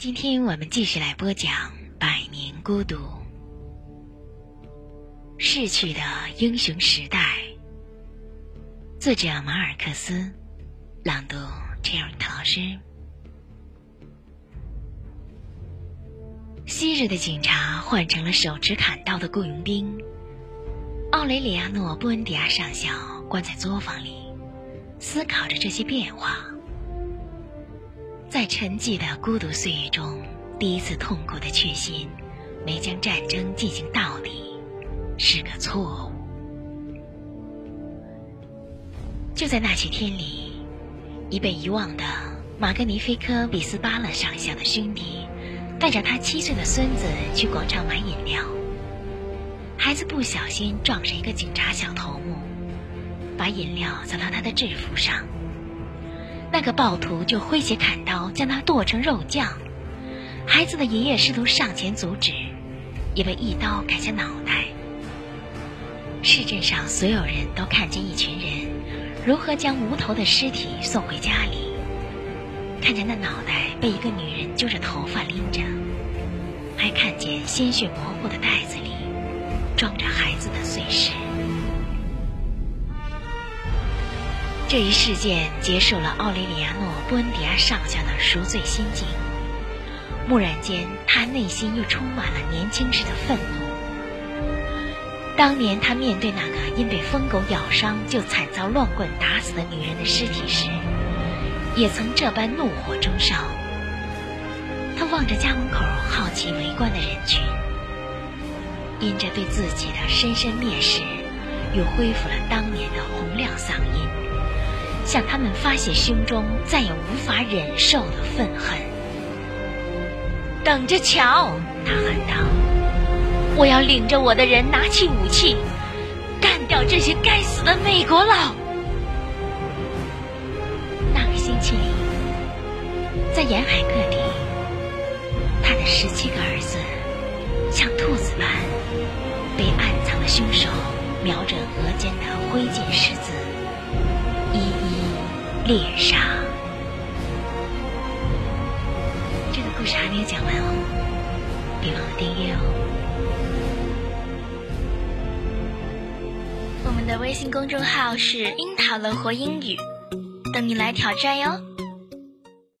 今天我们继续来播讲《百年孤独》，逝去的英雄时代。作者马尔克斯，朗读这样的老师。昔日的警察换成了手持砍刀的雇佣兵。奥雷里亚诺·布恩迪亚上校关在作坊里，思考着这些变化。在沉寂的孤独岁月中，第一次痛苦的确信，没将战争进行到底，是个错误。就在那些天里，已被遗忘的马格尼菲科·比斯巴勒上校的兄弟，带着他七岁的孙子去广场买饮料。孩子不小心撞上一个警察小头目，把饮料洒到他的制服上。那个暴徒就挥起砍刀将他剁成肉酱。孩子的爷爷试图上前阻止，也被一刀砍下脑袋。市镇上所有人都看见一群人如何将无头的尸体送回家里，看见那脑袋被一个女人揪着头发拎着，还看见鲜血模糊的袋子里。装着孩子的碎尸。这一事件结束了奥雷里亚诺·布恩迪亚上校的赎罪心境。蓦然间，他内心又充满了年轻时的愤怒。当年他面对那个因被疯狗咬伤就惨遭乱棍打死的女人的尸体时，也曾这般怒火中烧。他望着家门口好奇围观的人群。因着对自己的深深蔑视，又恢复了当年的洪亮嗓音，向他们发泄胸中再也无法忍受的愤恨。等着瞧！他喊道：“我要领着我的人拿起武器，干掉这些该死的美国佬！”那个星期里，在沿海各地，他的十七个儿子。像兔子般被暗藏的凶手瞄准额间的灰烬十字，猎杀。这个故事还没有讲完哦，别忘了订阅哦。我们的微信公众号是“樱桃乐活英语”，等你来挑战哟。